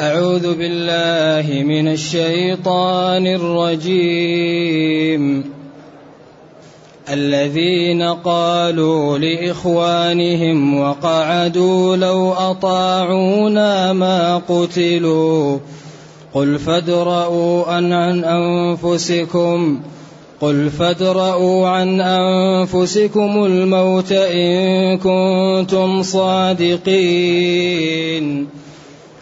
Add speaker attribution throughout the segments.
Speaker 1: أعوذ بالله من الشيطان الرجيم. الذين قالوا لإخوانهم وقعدوا لو أطاعونا ما قتلوا. قل فادرءوا عن, أنفسكم. قل فادرءوا عن أنفسكم الموت إن كنتم صادقين.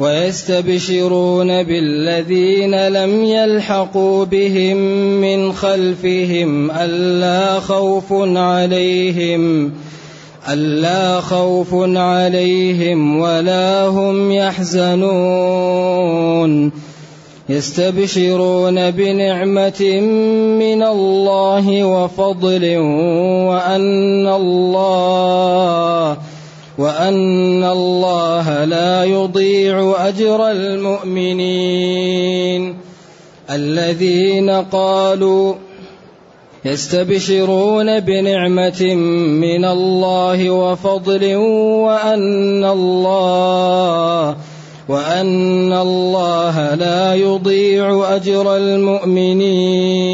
Speaker 1: ويستبشرون بالذين لم يلحقوا بهم من خلفهم ألا خوف عليهم ألا خوف عليهم ولا هم يحزنون. يستبشرون بنعمة من الله وفضل وأن الله وأن الله لا يضيع أجر المؤمنين. الذين قالوا يستبشرون بنعمة من الله وفضل وأن الله وأن الله لا يضيع أجر المؤمنين.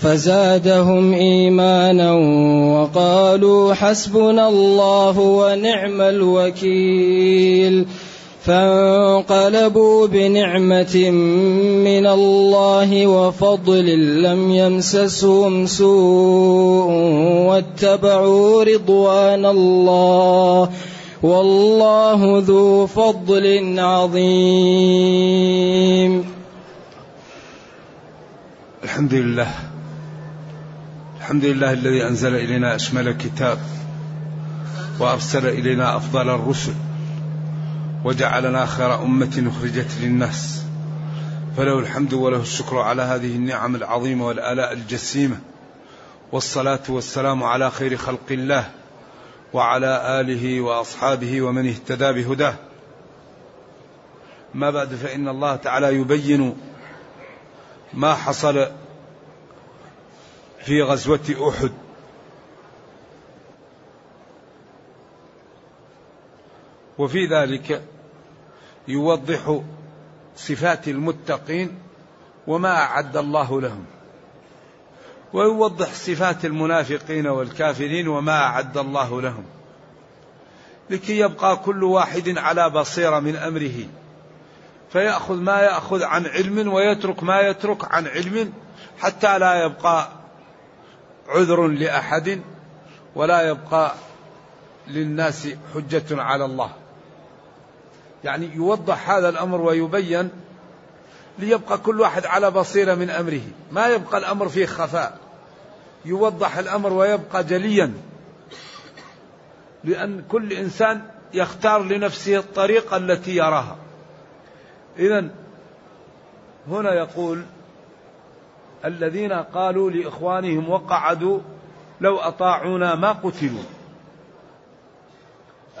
Speaker 1: فزادهم إيمانا وقالوا حسبنا الله ونعم الوكيل فانقلبوا بنعمة من الله وفضل لم يمسسهم سوء واتبعوا رضوان الله والله ذو فضل عظيم.
Speaker 2: الحمد لله. الحمد لله الذي أنزل إلينا أشمل كتاب وأرسل إلينا أفضل الرسل وجعلنا خير أمة أخرجت للناس فله الحمد وله الشكر على هذه النعم العظيمة والآلاء الجسيمة والصلاة والسلام على خير خلق الله وعلى آله وأصحابه ومن اهتدى بهداه. ما بعد فإن الله تعالى يبين ما حصل في غزوة أحد. وفي ذلك يوضح صفات المتقين وما أعد الله لهم. ويوضح صفات المنافقين والكافرين وما أعد الله لهم. لكي يبقى كل واحد على بصيرة من أمره. فيأخذ ما يأخذ عن علم ويترك ما يترك عن علم حتى لا يبقى عذر لأحد ولا يبقى للناس حجة على الله. يعني يوضح هذا الأمر ويبين ليبقى كل واحد على بصيرة من أمره. ما يبقى الأمر فيه خفاء. يوضح الأمر ويبقى جليا. لأن كل إنسان يختار لنفسه الطريقة التي يراها. اذا هنا يقول الذين قالوا لإخوانهم وقعدوا لو أطاعونا ما قتلوا.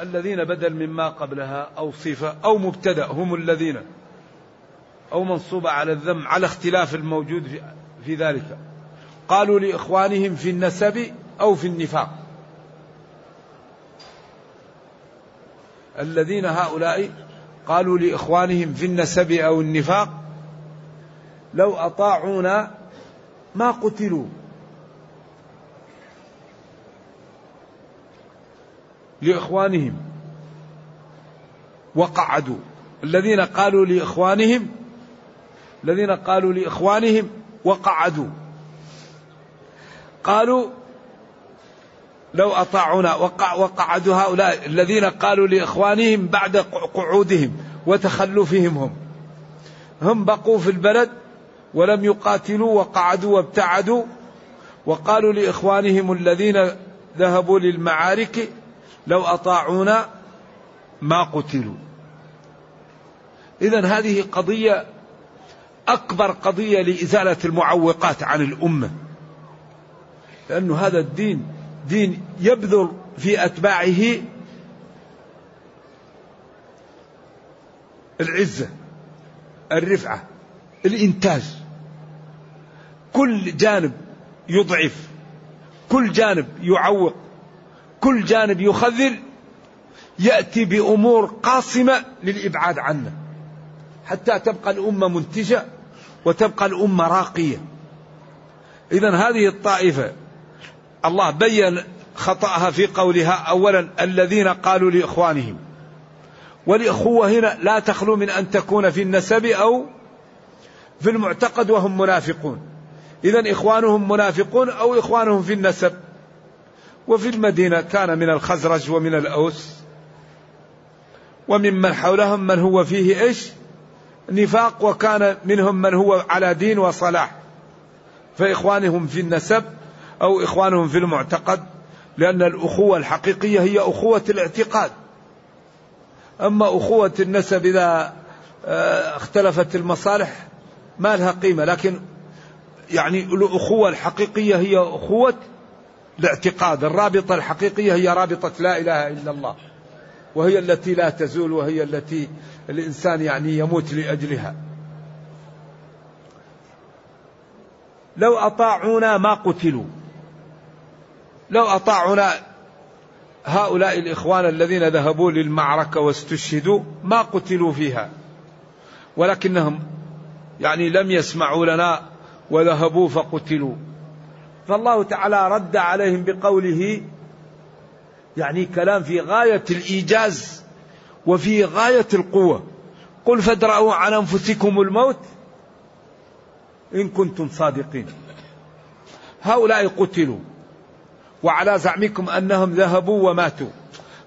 Speaker 2: الذين بدل مما قبلها أو صفة أو مبتدأ هم الذين أو منصوبه على الذم على اختلاف الموجود في, ذلك. قالوا لإخوانهم في النسب أو في النفاق. الذين هؤلاء قالوا لإخوانهم في النسب أو النفاق لو أطاعونا ما قتلوا. لإخوانهم. وقعدوا. الذين قالوا لإخوانهم الذين قالوا لإخوانهم وقعدوا. قالوا لو أطاعونا وقع وقعدوا هؤلاء الذين قالوا لإخوانهم بعد قعودهم وتخلفهم هم. هم بقوا في البلد ولم يقاتلوا وقعدوا وابتعدوا وقالوا لإخوانهم الذين ذهبوا للمعارك لو أطاعونا ما قتلوا. إذا هذه قضية أكبر قضية لإزالة المعوقات عن الأمة. لأن هذا الدين دين يبذل في أتباعه العزة الرفعة الإنتاج. كل جانب يضعف كل جانب يعوق كل جانب يخذل يأتي بأمور قاصمة للإبعاد عنه. حتى تبقى الأمة منتجة وتبقى الأمة راقية. إذا هذه الطائفة الله بين خطأها في قولها أولا الذين قالوا لإخوانهم. والإخوة هنا لا تخلو من أن تكون في النسب أو في المعتقد وهم منافقون. إذا إخوانهم منافقون أو إخوانهم في النسب. وفي المدينة كان من الخزرج ومن الأوس. وممن حولهم من هو فيه إيش؟ نفاق وكان منهم من هو على دين وصلاح. فإخوانهم في النسب أو إخوانهم في المعتقد لأن الأخوة الحقيقية هي أخوة الاعتقاد. أما أخوة النسب إذا آه، اختلفت المصالح ما لها قيمة لكن يعني الأخوة الحقيقية هي أخوة الاعتقاد الرابطة الحقيقية هي رابطة لا إله إلا الله وهي التي لا تزول وهي التي الإنسان يعني يموت لأجلها. لو أطاعونا ما قتلوا. لو أطاعونا هؤلاء الإخوان الذين ذهبوا للمعركة واستشهدوا ما قتلوا فيها ولكنهم يعني لم يسمعوا لنا وذهبوا فقتلوا. فالله تعالى رد عليهم بقوله يعني كلام في غاية الإيجاز وفي غاية القوة. قل فادرأوا عن أنفسكم الموت إن كنتم صادقين. هؤلاء قتلوا وعلى زعمكم أنهم ذهبوا وماتوا.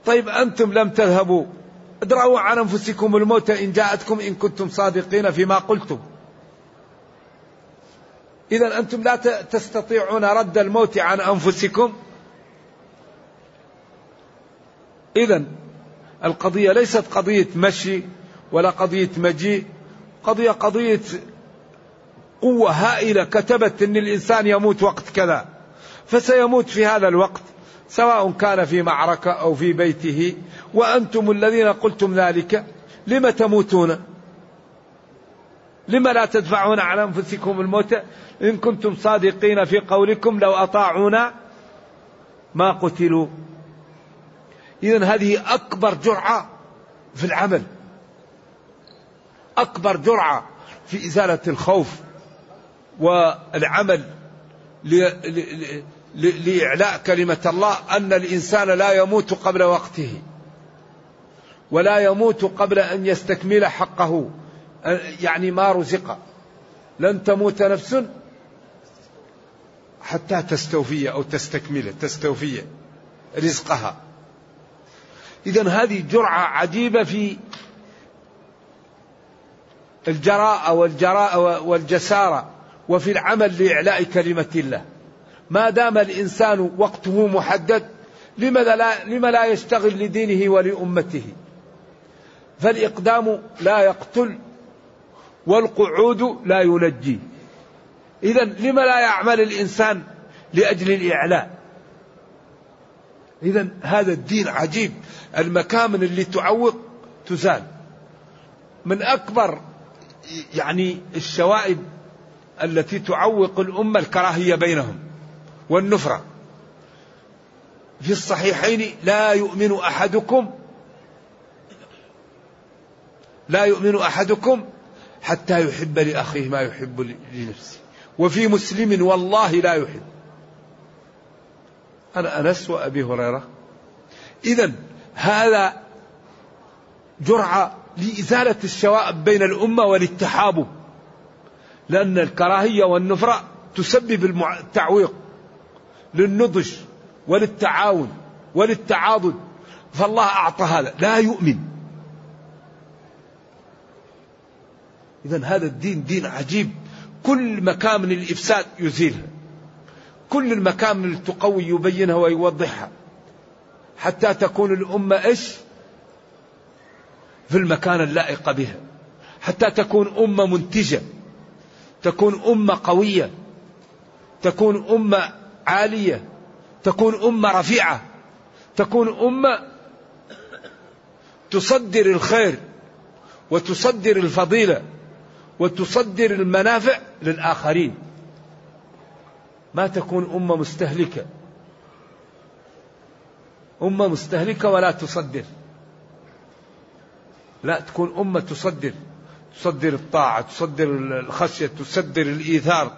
Speaker 2: طيب أنتم لم تذهبوا ادرأوا عن أنفسكم الموت إن جاءتكم إن كنتم صادقين فيما قلتم. إذا أنتم لا تستطيعون رد الموت عن أنفسكم. إذا القضية ليست قضية مشي ولا قضية مجيء. قضية قضية قوة هائلة كتبت أن الإنسان يموت وقت كذا. فسيموت في هذا الوقت سواء كان في معركة أو في بيته. وأنتم الذين قلتم ذلك لم تموتون؟ لم لا تدفعون على أنفسكم الموت إن كنتم صادقين في قولكم لو أطاعونا ما قتلوا. إذا هذه أكبر جرعة في العمل. أكبر جرعة في إزالة الخوف والعمل لإعلاء كلمة الله أن الإنسان لا يموت قبل وقته ولا يموت قبل أن يستكمل حقه. يعني ما رزق. لن تموت نفس حتى تستوفي أو تستكمل تستوفي رزقها. إذا هذه جرعة عجيبة في الجراءة والجراءة والجسارة وفي العمل لإعلاء كلمة الله. ما دام الإنسان وقته محدد لماذا لا, لما لا يشتغل لدينه ولأمته؟ فالإقدام لا يقتل والقعود لا ينجي. إذا لما لا يعمل الإنسان لأجل الإعلاء؟ إذا هذا الدين عجيب. المكامن اللي تعوق تزال. من أكبر يعني الشوائب التي تعوق الأمة الكراهية بينهم والنفرة. في الصحيحين لا يؤمن أحدكم لا يؤمن أحدكم حتى يحب لأخيه ما يحب لنفسه. وفي مسلم والله لا يحب. أنا أنس وأبي هريرة. إذا هذا جرعة لإزالة الشوائب بين الأمة والاتحاب. لأن الكراهية والنفرة تسبب التعويق للنضج وللتعاون وللتعاضد. فالله أعطى هذا. لا يؤمن. إذا هذا الدين دين عجيب. كل مكان من الإفساد يزيلها كل المكان اللي تقوي يبينها ويوضحها. حتى تكون الأمة إيش؟ في المكان اللائق بها. حتى تكون أمة منتجة. تكون أمة قوية. تكون أمة عالية. تكون أمة رفيعة. تكون أمة تصدر الخير وتصدر الفضيلة. وتصدر المنافع للآخرين. ما تكون أمة مستهلكة. أمة مستهلكة ولا تصدر. لا تكون أمة تصدر. تصدر الطاعة تصدر الخشية تصدر الإيثار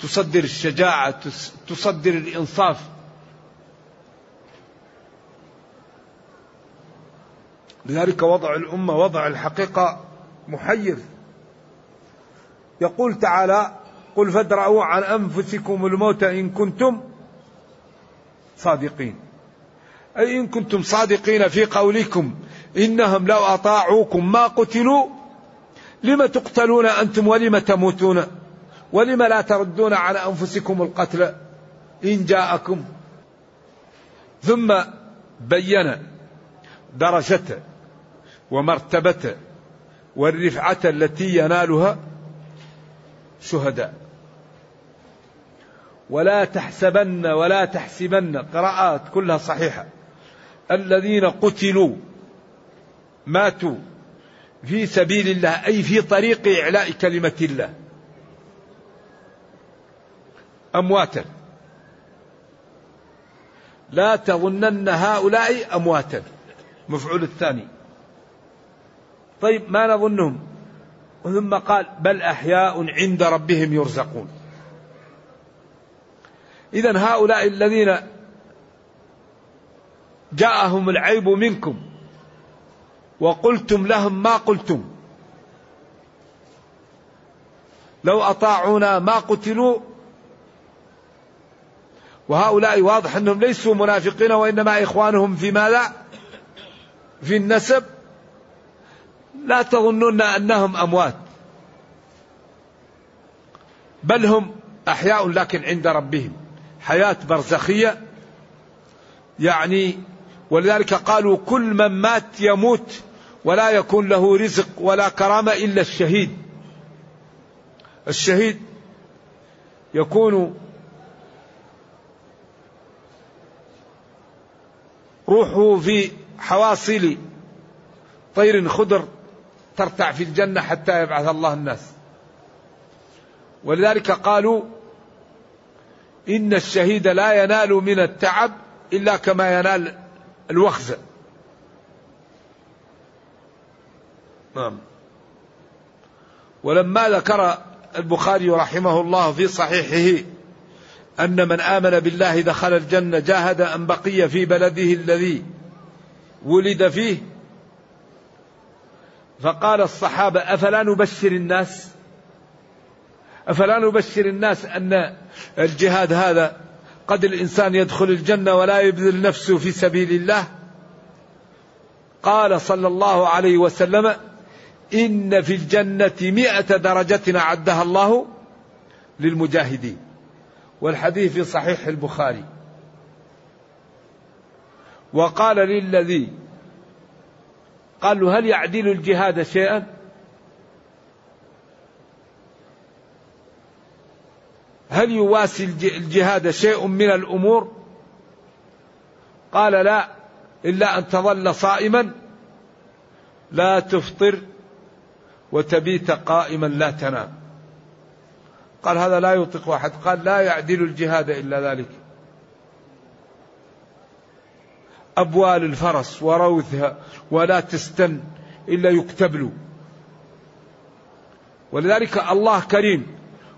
Speaker 2: تصدر الشجاعة تصدر الإنصاف. لذلك وضع الأمة وضع الحقيقة محير. يقول تعالى قل فادرأوا عن أنفسكم الموت إن كنتم صادقين. أي إن كنتم صادقين في قولكم إنهم لو أطاعوكم ما قتلوا لم تقتلون أنتم ولم تموتون؟ ولم لا تردون على أنفسكم القتل إن جاءكم؟ ثم بين درجة ومرتبة والرفعة التي ينالها شهداء. ولا تحسبن ولا تحسبن قراءات كلها صحيحة. الذين قتلوا ماتوا في سبيل الله أي في طريق إعلاء كلمة الله. أمواتا. لا تظنن هؤلاء أمواتا. مفعول الثاني. طيب ما نظنهم؟ ثم قال بل أحياء عند ربهم يرزقون. إذا هؤلاء الذين جاءهم العيب منكم وقلتم لهم ما قلتم. لو أطاعونا ما قتلوا. وهؤلاء واضح أنهم ليسوا منافقين وإنما إخوانهم في ماذا؟ في النسب. لا تظنون أنهم أموات. بل هم أحياء لكن عند ربهم. حياة برزخية. يعني ولذلك قالوا كل من مات يموت ولا يكون له رزق ولا كرامة إلا الشهيد. الشهيد يكون روحه في حواصل طير خضر ترتع في الجنة حتى يبعث الله الناس. ولذلك قالوا إن الشهيد لا ينال من التعب إلا كما ينال الوخز. نعم. ولما ذكر البخاري رحمه الله في صحيحه أن من آمن بالله دخل الجنة جاهد أن بقي في بلده الذي ولد فيه فقال الصحابة أفلا نبشر الناس؟ أفلا نبشر الناس أن الجهاد هذا قد الإنسان يدخل الجنة ولا يبذل نفسه في سبيل الله؟ قال صلى الله عليه وسلم إن في الجنة مئة درجة أعدها الله للمجاهدين. والحديث في صحيح البخاري. وقال للذي قال له هل يعدل الجهاد شيئا؟ هل يواسي الجهاد شيء من الأمور؟ قال لا إلا أن تظل صائما لا تفطر وتبيت قائما لا تنام. قال هذا لا يطيق واحد قال لا يعدل الجهاد إلا ذلك. أبوال الفرس وروثها ولا تستن إلا يكتب له ولذلك الله كريم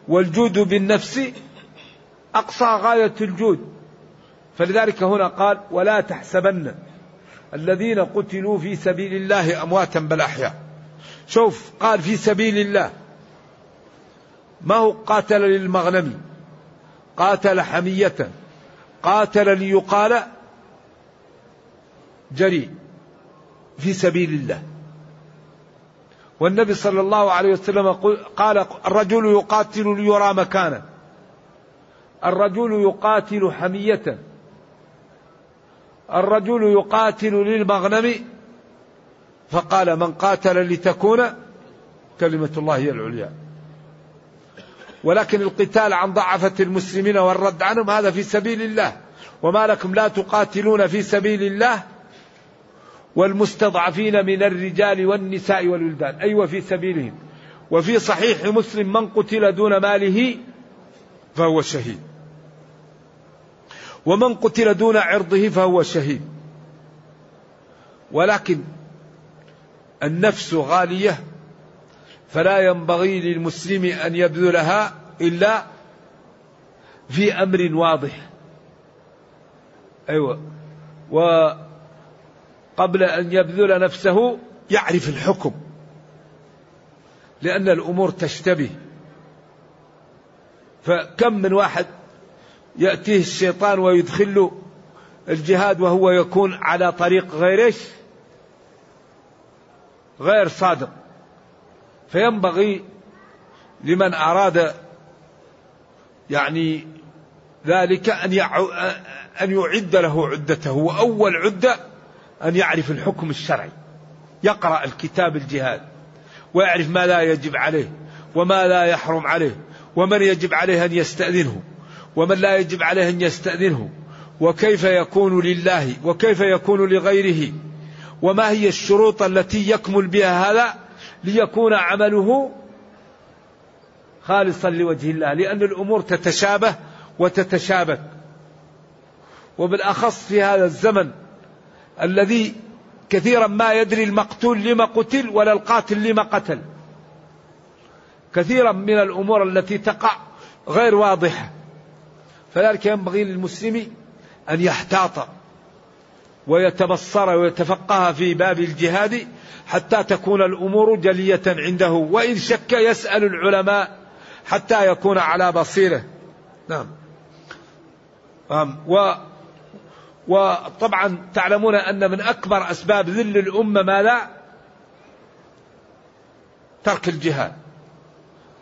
Speaker 2: والجود بالنفس أقصى غاية الجود. فلذلك هنا قال ولا تحسبن الذين قتلوا في سبيل الله أمواتا بل أحياء. شوف قال في سبيل الله. ما هو قاتل للمغنم؟ قاتل حمية. قاتل ليقال جري في سبيل الله. والنبي صلى الله عليه وسلم قال الرجل يقاتل ليرى مكانه. الرجل يقاتل حمية. الرجل يقاتل للمغنم. فقال من قاتل لتكون كلمة الله هي العليا. ولكن القتال عن ضعفة المسلمين والرد عنهم هذا في سبيل الله. وما لكم لا تقاتلون في سبيل الله والمستضعفين من الرجال والنساء والولدان. أيوة في سبيلهم. وفي صحيح مسلم من قتل دون ماله فهو شهيد. ومن قتل دون عرضه فهو شهيد. ولكن النفس غالية فلا ينبغي للمسلم أن يبذلها إلا في أمر واضح. أيوه. وقبل أن يبذل نفسه يعرف الحكم. لأن الأمور تشتبه. فكم من واحد يأتيه الشيطان ويدخل الجهاد وهو يكون على طريق غير؟ غير صادق. فينبغي لمن أراد يعني ذلك أن أن يعد له عدته. وأول عدة أن يعرف الحكم الشرعي يقرأ الكتاب الجهاد ويعرف ما لا يجب عليه وما لا يحرم عليه ومن يجب عليه أن يستأذنه ومن لا يجب عليه أن يستأذنه وكيف يكون لله وكيف يكون لغيره وما هي الشروط التي يكمل بها هذا ليكون عمله خالصا لوجه الله لأن الأمور تتشابه وتتشابك. وبالأخص في هذا الزمن الذي كثيرا ما يدري المقتول لما قتل ولا القاتل لما قتل. كثيرا من الأمور التي تقع غير واضحة. فذلك ينبغي للمسلم أن يحتاط ويتبصر ويتفقه في باب الجهاد حتى تكون الأمور جلية عنده. وإن شك يسأل العلماء حتى يكون على بصيرة. نعم. و وطبعا تعلمون أن من أكبر أسباب ذل الأمة ما لا؟ ترك الجهاد.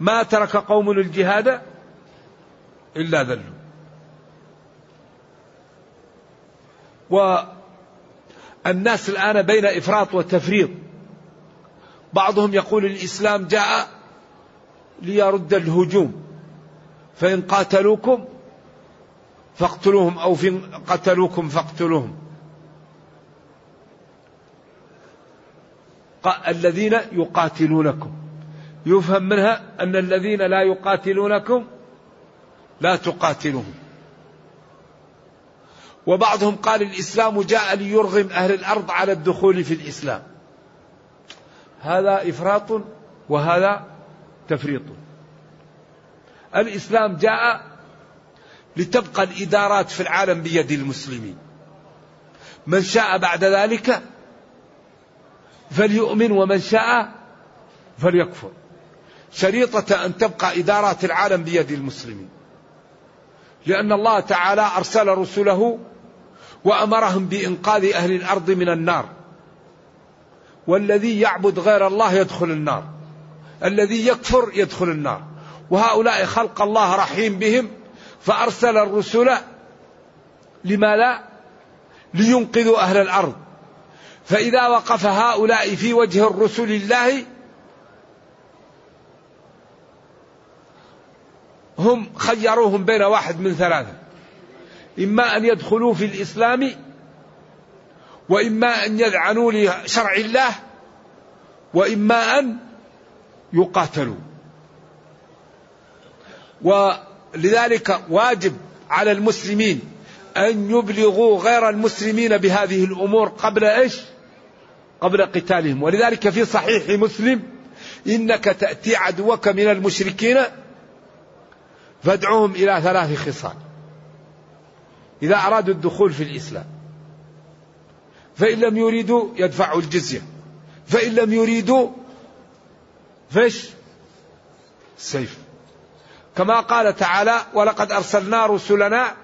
Speaker 2: ما ترك قوم الجهاد إلا ذلوا والناس الآن بين إفراط وتفريط. بعضهم يقول الإسلام جاء ليرد الهجوم. فإن قاتلوكم فاقتلوهم أو فإن قتلوكم فاقتلوهم. الذين يقاتلونكم. يفهم منها أن الذين لا يقاتلونكم لا تقاتلهم وبعضهم قال الإسلام جاء ليرغم أهل الأرض على الدخول في الإسلام. هذا إفراط وهذا تفريط. الإسلام جاء لتبقى الإدارات في العالم بيد المسلمين. من شاء بعد ذلك فليؤمن ومن شاء فليكفر. شريطة أن تبقى إدارات العالم بيد المسلمين. لأن الله تعالى أرسل رسله وأمرهم بإنقاذ أهل الأرض من النار. والذي يعبد غير الله يدخل النار. الذي يكفر يدخل النار. وهؤلاء خلق الله رحيم بهم فأرسل الرسل لما لا؟ لينقذوا أهل الأرض. فإذا وقف هؤلاء في وجه الرسل الله هم خيروهم بين واحد من ثلاثة. إما أن يدخلوا في الإسلام وإما أن يذعنوا لشرع الله وإما أن يقاتلوا. ولذلك واجب على المسلمين أن يبلغوا غير المسلمين بهذه الأمور قبل إيش؟ قبل قتالهم. ولذلك في صحيح مسلم إنك تأتي عدوك من المشركين فادعوهم إلى ثلاث خصال. إذا أرادوا الدخول في الإسلام فإن لم يريدوا يدفعوا الجزية فإن لم يريدوا فش سيف. كما قال تعالى ولقد أرسلنا رسلنا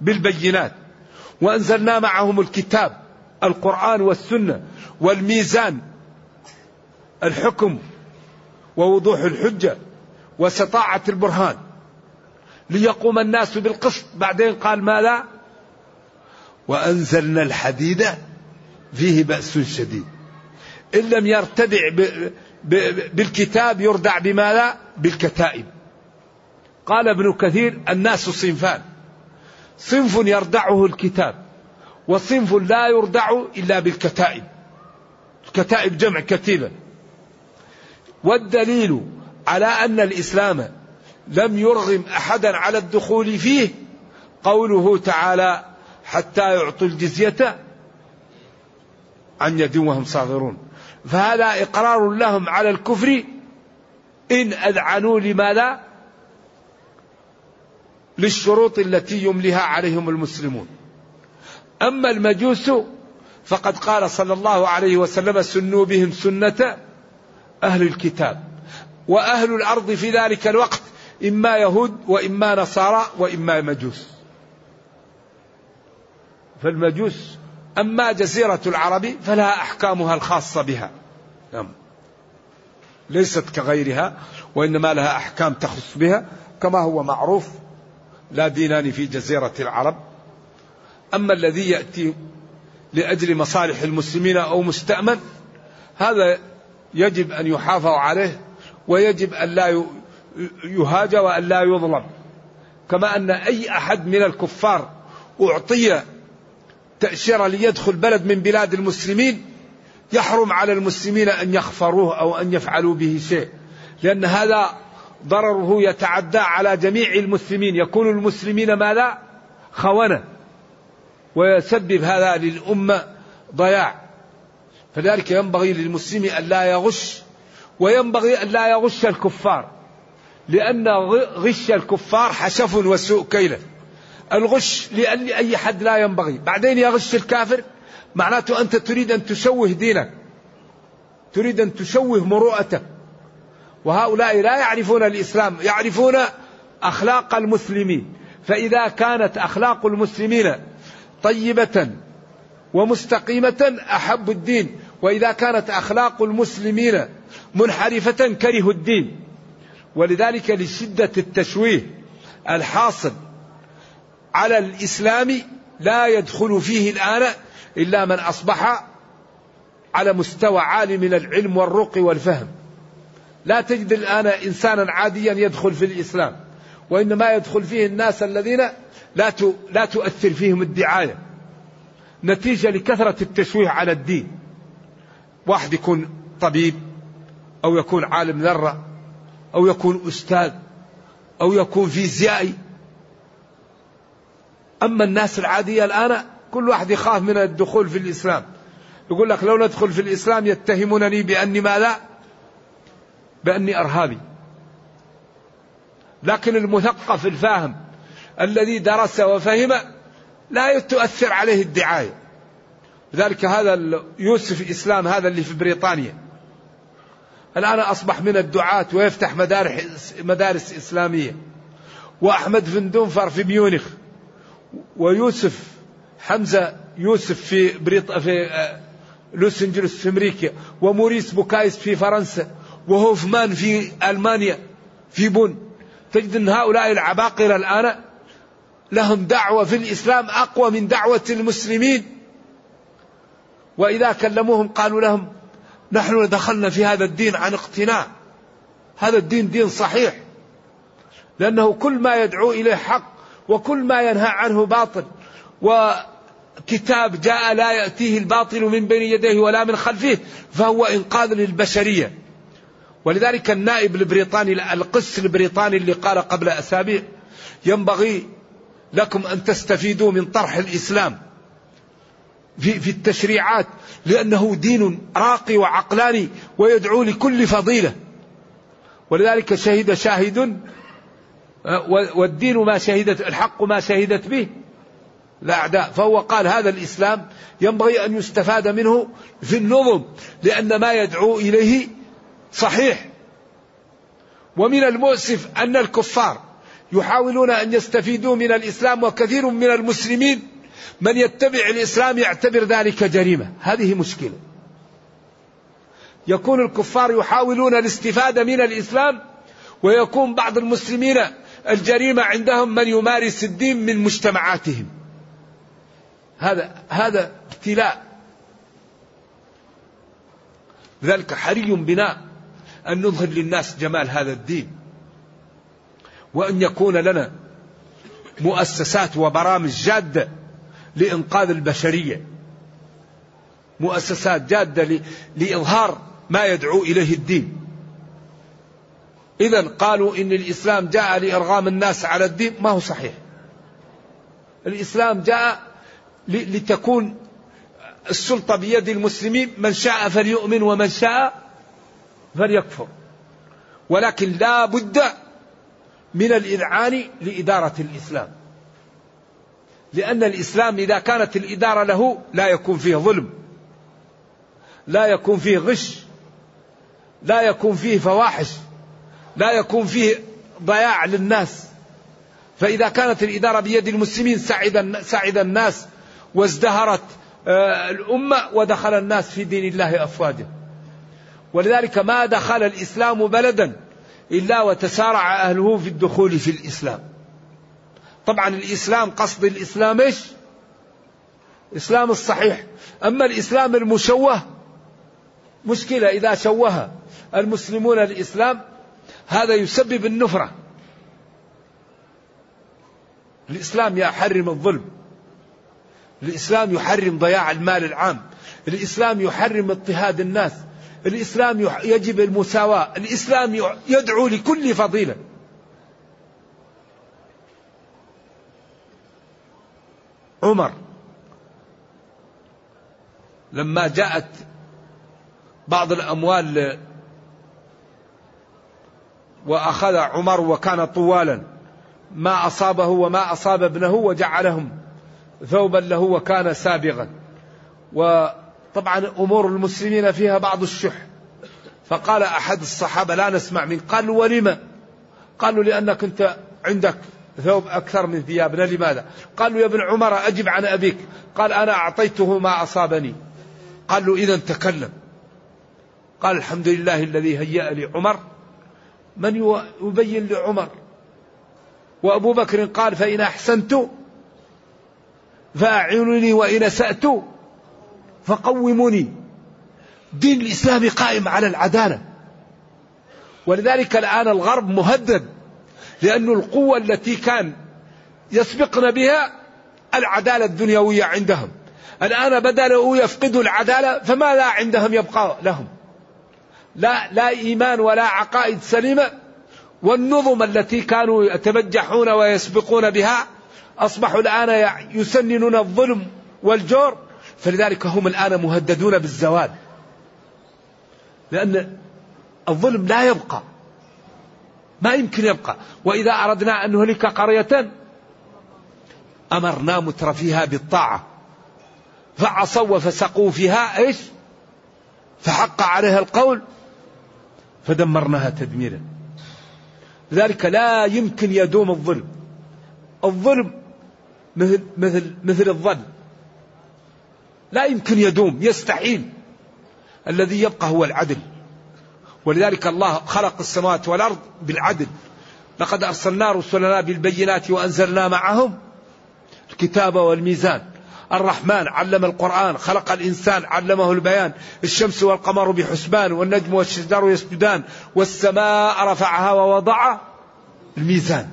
Speaker 2: بالبينات وأنزلنا معهم الكتاب القرآن والسنة والميزان الحكم ووضوح الحجة وسطاعة البرهان ليقوم الناس بالقسط. بعدين قال ماذا؟ وأنزلنا الحديد فيه بأس شديد. إن لم يرتدع بالكتاب يردع بماذا؟ بالكتائب. قال ابن كثير الناس صنفان. صنف يردعه الكتاب وصنف لا يردع إلا بالكتائب. الكتائب جمع كتيبة. والدليل على أن الإسلام لم يرغم أحدا على الدخول فيه قوله تعالى حتى يعطوا الجزية عن يد وهم صاغرون فهذا إقرار لهم على الكفر إن أذعنوا لماذا؟ للشروط التي يمليها عليهم المسلمون. أما المجوس فقد قال صلى الله عليه وسلم سنوا بهم سنة أهل الكتاب وأهل الأرض في ذلك الوقت إما يهود وإما نصارى وإما مجوس. فالمجوس أما جزيرة العرب فلها أحكامها الخاصة بها. نعم. ليست كغيرها وإنما لها أحكام تخص بها كما هو معروف لا دينان في جزيرة العرب. أما الذي يأتي لأجل مصالح المسلمين أو مستأمن هذا يجب أن يحافظ عليه ويجب أن لا يهاج وأن لا يظلم. كما أن أي أحد من الكفار أعطي تأشيرة ليدخل بلد من بلاد المسلمين يحرم على المسلمين أن يخفروه أو أن يفعلوا به شيء. لأن هذا ضرره يتعدى على جميع المسلمين. يكون المسلمين ماذا؟ خونة. ويسبب هذا للأمة ضياع. فذلك ينبغي للمسلم أن لا يغش وينبغي أن لا يغش الكفار. لأن غش الكفار حشف وسوء كيله. الغش لأي حد لا ينبغي. بعدين يغش الكافر معناته أنت تريد أن تشوه دينك. تريد أن تشوه مروءتك. وهؤلاء لا يعرفون الإسلام يعرفون أخلاق المسلمين. فإذا كانت أخلاق المسلمين طيبة ومستقيمة أحب الدين. وإذا كانت أخلاق المسلمين منحرفة كرهوا الدين. ولذلك لشدة التشويه الحاصل على الإسلام لا يدخل فيه الآن إلا من أصبح على مستوى عالي من العلم والرقي والفهم. لا تجد الآن إنسانا عاديا يدخل في الإسلام وإنما يدخل فيه الناس الذين لا لا تؤثر فيهم الدعاية. نتيجة لكثرة التشويه على الدين. واحد يكون طبيب أو يكون عالم ذرة أو يكون أستاذ أو يكون فيزيائي أما الناس العادية الآن كل واحد يخاف من الدخول في الإسلام. يقول لك لو ندخل في الإسلام يتهمونني بأني ماذا؟ بأني أرهابي. لكن المثقف الفاهم الذي درس وفهم لا تؤثر عليه الدعاية. لذلك هذا يوسف إسلام هذا اللي في بريطانيا. الآن أصبح من الدعاة ويفتح مدارس, مدارس إسلامية. وأحمد فندونفر في ميونخ. ويوسف حمزة يوسف في بريط في آه، لوس أنجلوس في أمريكا وموريس بوكاي في فرنسا وهوفمان في ألمانيا في بون. تجد أن هؤلاء العباقرة الآن لهم دعوة في الإسلام أقوى من دعوة المسلمين. وإذا كلموهم قالوا لهم نحن دخلنا في هذا الدين عن اقتناع. هذا الدين دين صحيح. لأنه كل ما يدعو إليه حق وكل ما ينهى عنه باطل. وكتاب جاء لا يأتيه الباطل من بين يديه ولا من خلفه فهو إنقاذ للبشرية. ولذلك النائب البريطاني القس البريطاني اللي قال قبل أسابيع ينبغي لكم أن تستفيدوا من طرح الإسلام في, في التشريعات لأنه دين راقي وعقلاني ويدعو لكل فضيلة. ولذلك شهد شاهد والدين ما شهدت الحق ما شهدت به الأعداء فهو قال هذا الإسلام ينبغي أن يستفاد منه في النظم لأن ما يدعو إليه صحيح. ومن المؤسف أن الكفار يحاولون أن يستفيدوا من الإسلام وكثير من المسلمين من يتبع الإسلام يعتبر ذلك جريمة. هذه مشكلة. يكون الكفار يحاولون الاستفادة من الإسلام ويكون بعض المسلمين الجريمة عندهم من يمارس الدين من مجتمعاتهم. هذا هذا ابتلاء. لذلك حري بنا أن نظهر للناس جمال هذا الدين. وأن يكون لنا مؤسسات وبرامج جادة لإنقاذ البشرية. مؤسسات جادة لإظهار ما يدعو إليه الدين. إذا قالوا إن الإسلام جاء لإرغام الناس على الدين ما هو صحيح. الإسلام جاء لتكون السلطة بيد المسلمين من شاء فليؤمن ومن شاء فليكفر. ولكن لا بد من الإذعان لإدارة الإسلام. لأن الإسلام إذا كانت الإدارة له لا يكون فيه ظلم لا يكون فيه غش لا يكون فيه فواحش. لا يكون فيه ضياع للناس. فإذا كانت الإدارة بيد المسلمين سعد سعد الناس وازدهرت آه، الأمة ودخل الناس في دين الله أفواجا. ولذلك ما دخل الإسلام بلدا إلا وتسارع أهله في الدخول في الإسلام. طبعا الإسلام قصد الإسلام إيش؟ الإسلام الصحيح. أما الإسلام المشوه مشكلة إذا شوه المسلمون الإسلام هذا يسبب النفرة. الإسلام يحرم الظلم. الإسلام يحرم ضياع المال العام. الإسلام يحرم اضطهاد الناس. الإسلام يجب المساواة. الإسلام يدعو لكل فضيلة. عمر لما جاءت بعض الأموال وأخذ عمر وكان طوالا. ما أصابه وما أصاب ابنه وجعلهم ثوبا له وكان سابغا. وطبعا أمور المسلمين فيها بعض الشح. فقال أحد الصحابة لا نسمع من قال ولم قالوا لأنك أنت عندك ثوب أكثر من ثيابنا. لماذا؟ قالوا يا ابن عمر أجب عن أبيك. قال أنا أعطيته ما أصابني. قال له إذا تكلم. قال الحمد لله الذي هيأ لعمر من يبين لعمر؟ وأبو بكر قال فإن أحسنت فأعينني وإن أسأت فقوموني. دين الإسلام قائم على العدالة. ولذلك الآن الغرب مهدد لأن القوة التي كان يسبقنا بها العدالة الدنيوية عندهم. الآن بدأوا يفقدوا العدالة فما لا عندهم يبقى لهم؟ لا لا إيمان ولا عقائد سليمة. والنظم التي كانوا يتبجحون ويسبقون بها أصبحوا الآن يسننون الظلم والجور. فلذلك هم الآن مهددون بالزوال. لأن الظلم لا يبقى. ما يمكن يبقى. وإذا أردنا أن نهلك قرية أمرنا متر فيها بالطاعة. فعصوا وفسقوا فيها إيش؟ فحق عليها القول. فدمرناها تدميرا. لذلك لا يمكن يدوم الظلم. الظلم مثل مثل مثل الظن. لا يمكن يدوم يستحيل. الذي يبقى هو العدل. ولذلك الله خلق السماوات والأرض بالعدل. لقد أرسلنا رسلنا بالبينات وأنزلنا معهم الكتاب والميزان. الرحمن علم القرآن خلق الإنسان علمه البيان الشمس والقمر بحسبان والنجم والشجر يسجدان والسماء رفعها ووضع الميزان.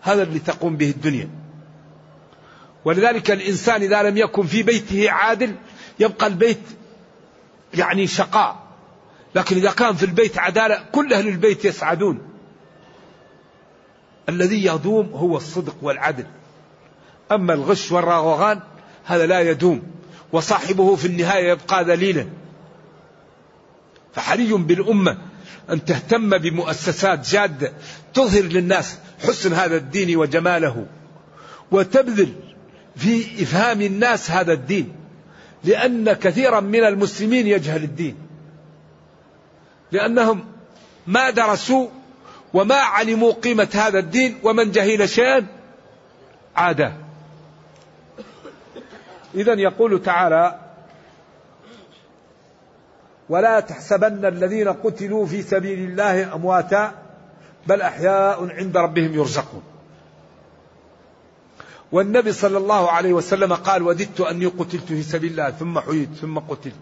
Speaker 2: هذا اللي تقوم به الدنيا. ولذلك الإنسان إذا لم يكن في بيته عادل يبقى البيت يعني شقاء. لكن إذا كان في البيت عدالة كل أهل البيت يسعدون. الذي يدوم هو الصدق والعدل. أما الغش والراغوغان هذا لا يدوم وصاحبه في النهاية يبقى ذليلا. فحري بالأمة أن تهتم بمؤسسات جادة تظهر للناس حسن هذا الدين وجماله وتبذل في إفهام الناس هذا الدين لأن كثيرا من المسلمين يجهل الدين لأنهم ما درسوا وما علموا قيمة هذا الدين ومن جهل شيئا عاده إذا يقول تعالى ولا تحسبن الذين قتلوا في سبيل الله أمواتا بل أحياء عند ربهم يرزقون. والنبي صلى الله عليه وسلم قال وددت أني قتلت في سبيل الله ثم حييت ثم قتلت.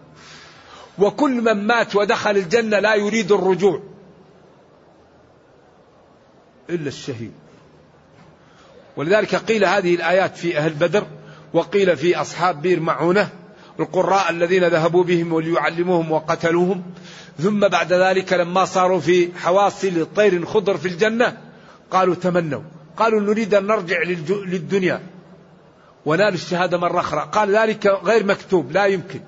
Speaker 2: وكل من مات ودخل الجنة لا يريد الرجوع إلا الشهيد. ولذلك قيل هذه الآيات في أهل بدر وقيل في أصحاب بير معونة القراء الذين ذهبوا بهم وليعلموهم وقتلوهم. ثم بعد ذلك لما صاروا في حواصل طير خضر في الجنة قالوا تمنوا. قالوا نريد أن نرجع للدنيا. ونال الشهادة مرة أخرى. قال ذلك غير مكتوب لا يمكن.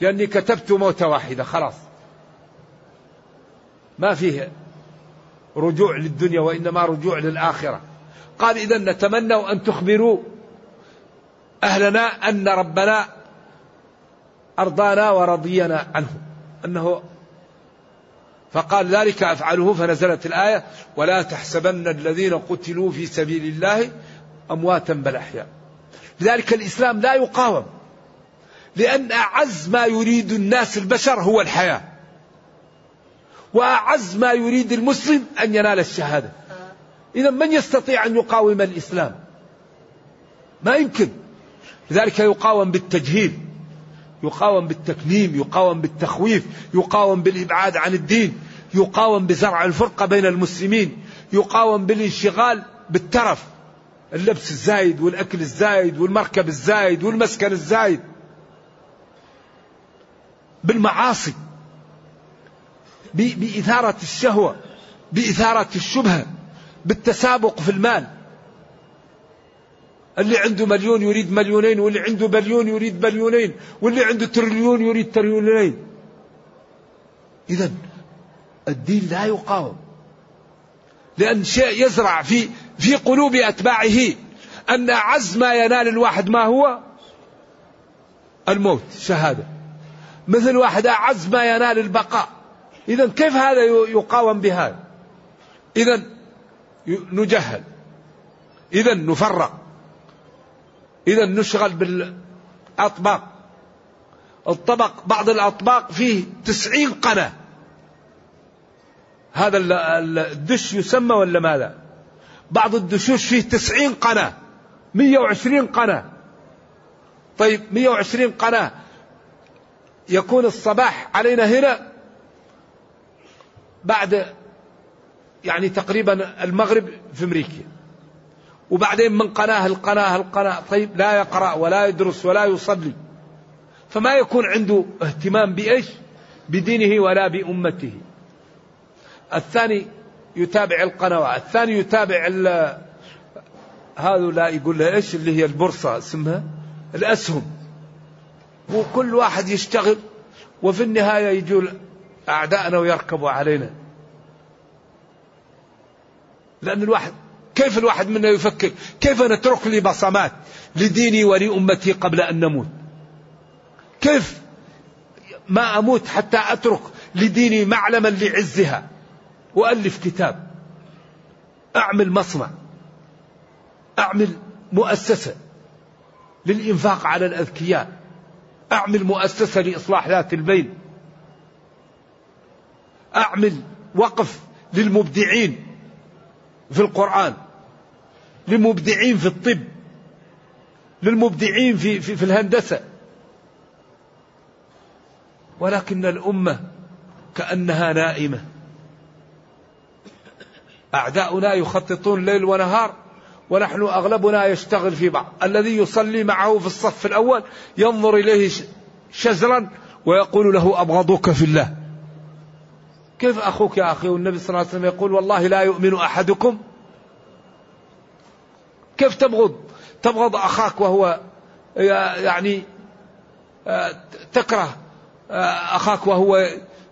Speaker 2: لأني كتبت موتة واحدة خلاص. ما فيه رجوع للدنيا وإنما رجوع للآخرة. قال إذا نتمنى أن تخبروا أهلنا أن ربنا أرضانا ورضينا عنه. أنه فقال ذلك أفعله فنزلت الآية ولا تحسبن الذين قتلوا في سبيل الله أمواتا بل أحياء. لذلك الإسلام لا يقاوم لأن أعز ما يريد الناس البشر هو الحياة وأعز ما يريد المسلم أن ينال الشهادة. إذا من يستطيع أن يقاوم الإسلام؟ ما يمكن. لذلك يقاوم بالتجهيل يقاوم بالتكميم يقاوم بالتخويف يقاوم بالإبعاد عن الدين يقاوم بزرع الفرقة بين المسلمين يقاوم بالانشغال بالترف اللبس الزايد والأكل الزايد والمركب الزايد والمسكن الزايد بالمعاصي بإثارة الشهوة بإثارة الشبهة بالتسابق في المال. اللي عنده مليون يريد مليونين واللي عنده بليون يريد بليونين واللي عنده تريليون يريد تريليونين. إذا الدين لا يقاوم. لأن شيء يزرع في في قلوب أتباعه أن أعز ما ينال الواحد ما هو؟ الموت شهادة. مثل واحد أعز ما ينال البقاء. إذا كيف هذا يقاوم بهذا؟ إذا نجهل. إذا نفرق. إذا نشغل بالأطباق. الطبق بعض الأطباق فيه تسعين قناة. هذا الدش يسمى ولا ماذا؟ بعض الدشوش فيه تسعين قناة. مية وعشرين قناة. طيب مية وعشرين قناة. يكون الصباح علينا هنا بعد يعني تقريبا المغرب في أمريكا. وبعدين من قناه القناه القناه طيب لا يقرأ ولا يدرس ولا يصلي فما يكون عنده اهتمام بإيش؟ بدينه ولا بأمته. الثاني يتابع القنوات، الثاني يتابع هذا يقول له إيش اللي هي البورصة اسمها الأسهم. وكل واحد يشتغل وفي النهاية يجوا أعداءنا ويركبوا علينا. لأن الواحد كيف الواحد منا يفكر؟ كيف نترك لي بصمات لديني ولأمتي قبل أن نموت؟ كيف ما أموت حتى أترك لديني معلما لعزها وألف كتاب؟ أعمل مصنع. أعمل مؤسسة للإنفاق على الأذكياء. أعمل مؤسسة لإصلاح ذات البين. أعمل وقف للمبدعين في القرآن. للمبدعين في الطب للمبدعين في, في, في الهندسة. ولكن الأمة كأنها نائمة. أعداؤنا يخططون ليل ونهار ونحن أغلبنا يشتغل في بعض. الذي يصلي معه في الصف الأول ينظر إليه شزرا ويقول له أبغضك في الله. كيف أخوك يا أخي؟ والنبي صلى الله عليه وسلم يقول والله لا يؤمن أحدكم كيف تبغض؟ تبغض أخاك وهو يعني تكره أخاك وهو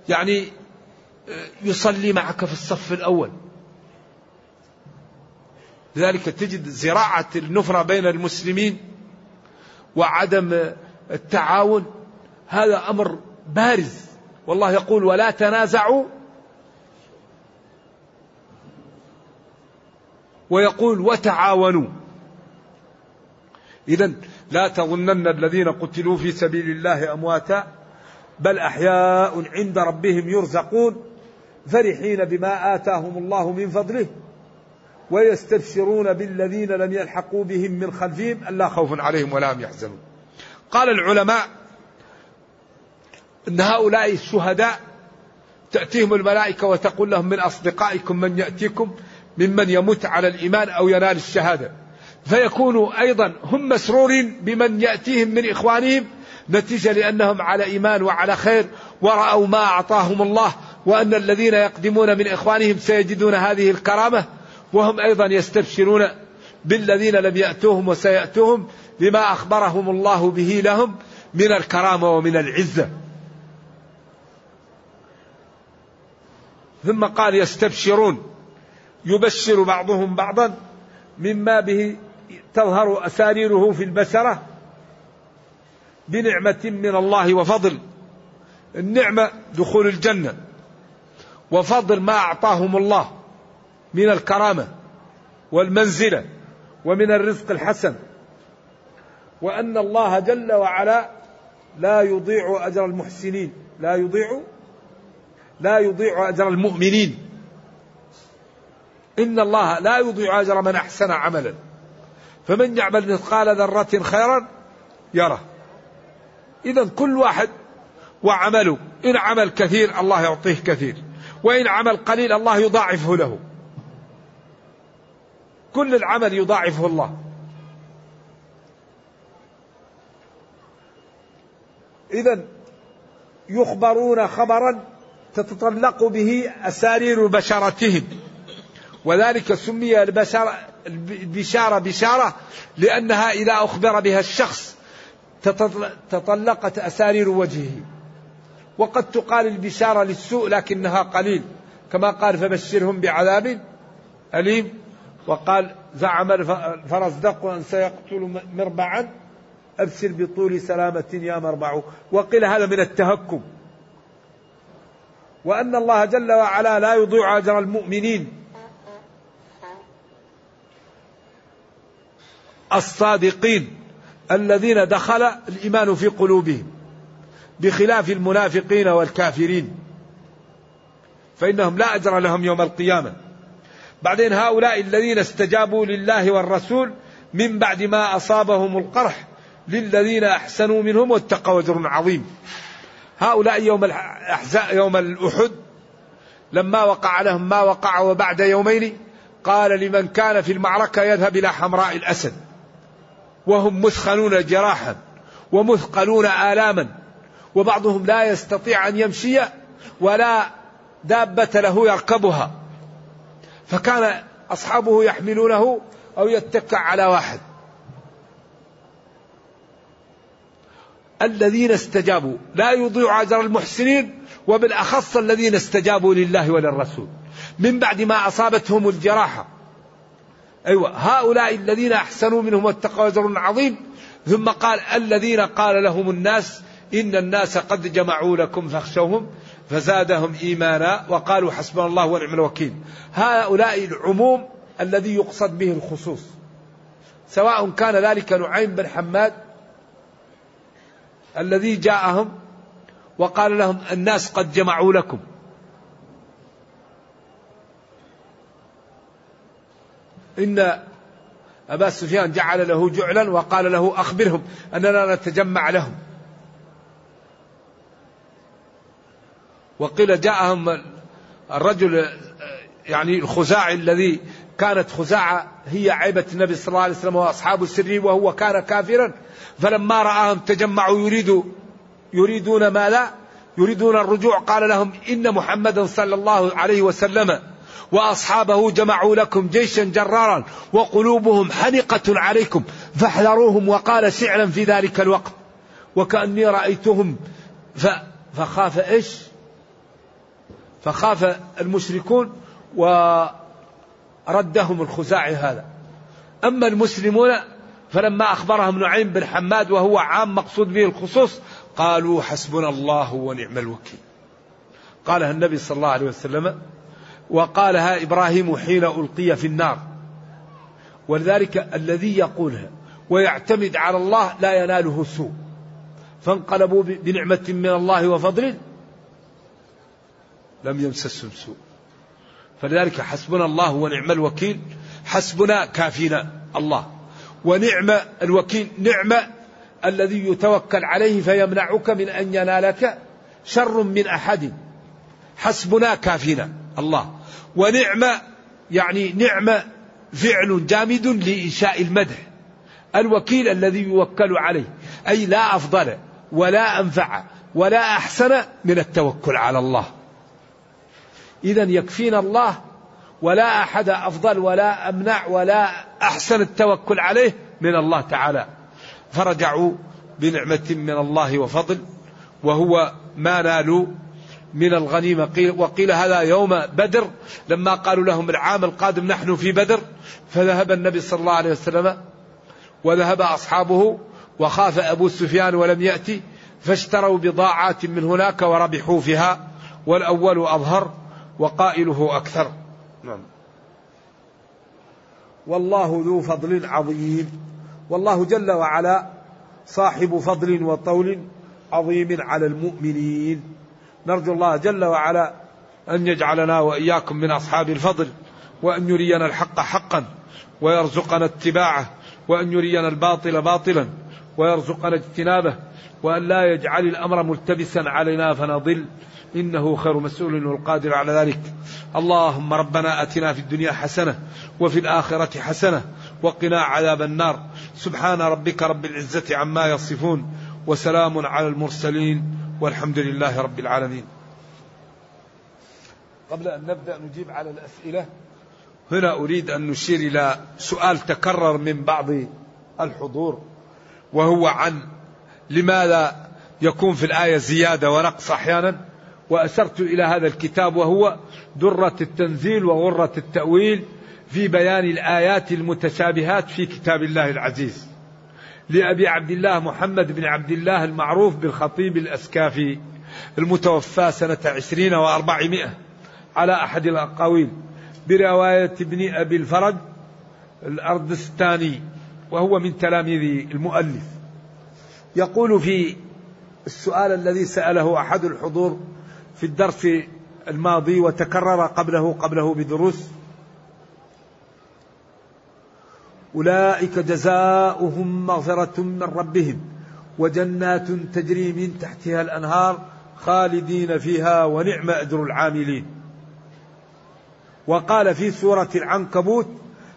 Speaker 2: يعني يصلي معك في الصف الأول. لذلك تجد زراعة النفرة بين المسلمين وعدم التعاون هذا أمر بارز. والله يقول ولا تنازعوا ويقول وتعاونوا. إذا لا تظنن الذين قتلوا في سبيل الله أمواتا بل أحياء عند ربهم يرزقون فرحين بما آتاهم الله من فضله ويستبشرون بالذين لم يلحقوا بهم من خلفهم ألا خوف عليهم ولا هم يحزنون. قال العلماء إن هؤلاء الشهداء تأتيهم الملائكة وتقول لهم من أصدقائكم من يأتيكم ممن يموت على الإيمان أو ينال الشهادة. فيكونوا أيضا هم مسرورين بمن يأتيهم من إخوانهم نتيجة لأنهم على إيمان وعلى خير ورأوا ما أعطاهم الله وأن الذين يقدمون من إخوانهم سيجدون هذه الكرامة. وهم أيضا يستبشرون بالذين لم يأتوهم وسيأتوهم بما أخبرهم الله به لهم من الكرامة ومن العزة. ثم قال يستبشرون. يبشر بعضهم بعضا مما به تظهر أساريره في البشرة بنعمة من الله وفضل. النعمة دخول الجنة وفضل ما أعطاهم الله من الكرامة والمنزلة ومن الرزق الحسن. وأن الله جل وعلا لا يضيع أجر المحسنين. لا يضيع لا يضيع أجر المؤمنين. إن الله لا يضيع أجر من أحسن عملا. فمن يعمل مثقال ذرة خيرا يره. إذا كل واحد وعمله. إن عمل كثير الله يعطيه كثير. وإن عمل قليل الله يضاعفه له. كل العمل يضاعفه الله. إذا يخبرون خبرا تتطلق به أسارير بشرتهم. وذلك سمي البشارة بشارة لأنها إذا أخبر بها الشخص تطلقت أسارير وجهه. وقد تقال البشارة للسوء لكنها قليل. كما قال فبشرهم بعذاب أليم. وقال زعم الفرزدق أن سيقتل مربعا. أبشر بطول سلامة يا مربع. وقيل هذا من التهكم. وأن الله جل وعلا لا يضيع أجر المؤمنين. الصادقين الذين دخل الإيمان في قلوبهم بخلاف المنافقين والكافرين. فإنهم لا أجر لهم يوم القيامة. بعدين هؤلاء الذين استجابوا لله والرسول من بعد ما أصابهم القرح للذين أحسنوا منهم واتقوا أجر عظيم. هؤلاء يوم الأحزاء يوم الأحد لما وقع لهم ما وقع وبعد يومين قال لمن كان في المعركة يذهب إلى حمراء الأسد. وهم مثخنون جراحا ومثقلون آلاما وبعضهم لا يستطيع أن يمشي ولا دابة له يركبها. فكان أصحابه يحملونه أو يتكع على واحد. الذين استجابوا. لا يضيع أجر المحسنين وبالأخص الذين استجابوا لله وللرسول. من بعد ما أصابتهم الجراحة. أيوة. هؤلاء الذين أحسنوا منهم واتقوا أجر عظيم. ثم قال الذين قال لهم الناس إن الناس قد جمعوا لكم فاخشوهم فزادهم إيمانا وقالوا حسبنا الله ونعم الوكيل. هؤلاء العموم الذي يقصد به الخصوص. سواء كان ذلك نعيم بن حماد الذي جاءهم وقال لهم الناس قد جمعوا لكم. إن أبا سفيان جعل له جعلا وقال له أخبرهم أننا نتجمع لهم. وقيل جاءهم الرجل يعني الخزاعي الذي كانت خزاعة هي عيبة النبي صلى الله عليه وسلم وأصحاب السر وهو كان كافرا. فلما رآهم تجمعوا يريدوا يريدون ما لا يريدون الرجوع. قال لهم إن محمدا صلى الله عليه وسلم وأصحابه جمعوا لكم جيشا جرارا وقلوبهم حنقة عليكم فاحذروهم وقال شعرا في ذلك الوقت. وكأني رأيتهم فخاف إيش؟ فخاف المشركون وردهم الخزاعي هذا. أما المسلمون فلما أخبرهم نعيم بن حماد وهو عام مقصود به الخصوص قالوا حسبنا الله ونعم الوكيل. قالها النبي صلى الله عليه وسلم وقالها إبراهيم حين ألقي في النار. ولذلك الذي يقولها ويعتمد على الله لا يناله سوء فانقلبوا بنعمة من الله وفضل لم يمسسهم سوء فلذلك حسبنا الله ونعم الوكيل حسبنا كافينا الله. ونعم الوكيل نعمة الذي يتوكل عليه فيمنعك من أن ينالك شر من أحد. حسبنا كافينا الله. ونعمة يعني نعمة فعل جامد لإنشاء المدح. الوكيل الذي يوكل عليه أي لا أفضل ولا أنفع ولا أحسن من التوكل على الله. إذا يكفينا الله ولا أحد أفضل ولا أمنع ولا أحسن التوكل عليه من الله تعالى. فرجعوا بنعمة من الله وفضل وهو ما نالوا من الغنيمة. قيل وقيل هذا يوم بدر لما قالوا لهم العام القادم نحن في بدر فذهب النبي صلى الله عليه وسلم وذهب أصحابه وخاف أبو سفيان ولم يأتي فاشتروا بضاعات من هناك وربحوا فيها والأول أظهر وقائله أكثر. نعم. والله ذو فضل عظيم. والله جل وعلا صاحب فضل وطول عظيم على المؤمنين. نرجو الله جل وعلا أن يجعلنا وإياكم من أصحاب الفضل وأن يرينا الحق حقا ويرزقنا اتباعه وأن يرينا الباطل باطلا ويرزقنا اجتنابه وأن لا يجعل الأمر ملتبسا علينا فنضل. إنه خير مسؤول والقادر على ذلك. اللهم ربنا أتنا في الدنيا حسنة وفي الآخرة حسنة وقنا عذاب النار. سبحان ربك رب العزة عما يصفون وسلام على المرسلين. والحمد لله رب العالمين. قبل أن نبدأ نجيب على الأسئلة هنا أريد أن نشير إلى سؤال تكرر من بعض الحضور وهو عن لماذا يكون في الآية زيادة ونقص أحيانا؟ وأشرت إلى هذا الكتاب وهو درة التنزيل وغرة التأويل في بيان الآيات المتشابهات في كتاب الله العزيز. لأبي عبد الله محمد بن عبد الله المعروف بالخطيب الأسكافي المتوفى سنة عشرين وأربعمائة على أحد الأقاويل برواية ابن أبي الفرج الأردستاني وهو من تلاميذ المؤلف. يقول في السؤال الذي سأله أحد الحضور في الدرس الماضي وتكرر قبله قبله بدروس أولئك جزاؤهم مغفرة من ربهم وجنات تجري من تحتها الأنهار خالدين فيها ونعم أجر العاملين. وقال في سورة العنكبوت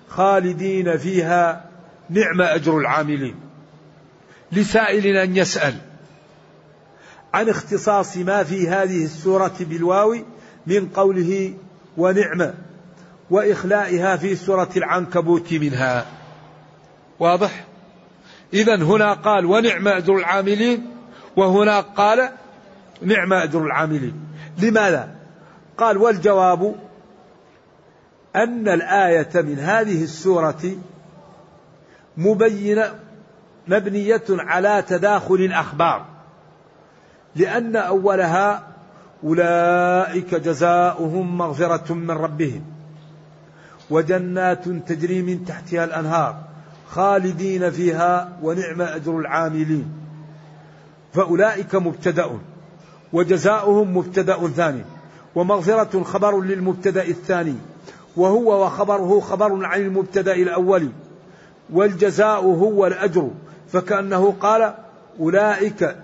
Speaker 2: خالدين فيها نعم أجر العاملين. لسائل أن يسأل عن اختصاص ما في هذه السورة بالواو من قوله ونعمة وإخلائها في سورة العنكبوت منها. واضح؟ إذا هنا قال ونعم أجر العاملين وهنا قال نعم أجر العاملين. لماذا؟ قال والجواب أن الآية من هذه السورة مبينة مبنية على تداخل الأخبار لأن أولها أولئك جزاؤهم مغفرة من ربهم وجنات تجري من تحتها الأنهار. خالدين فيها ونعم أجر العاملين. فأولئك مبتدأ وجزاؤهم مبتدأ ثاني ومغفرة خبر للمبتدأ الثاني وهو وخبره خبر عن المبتدأ الأول والجزاء هو الأجر. فكأنه قال أولئك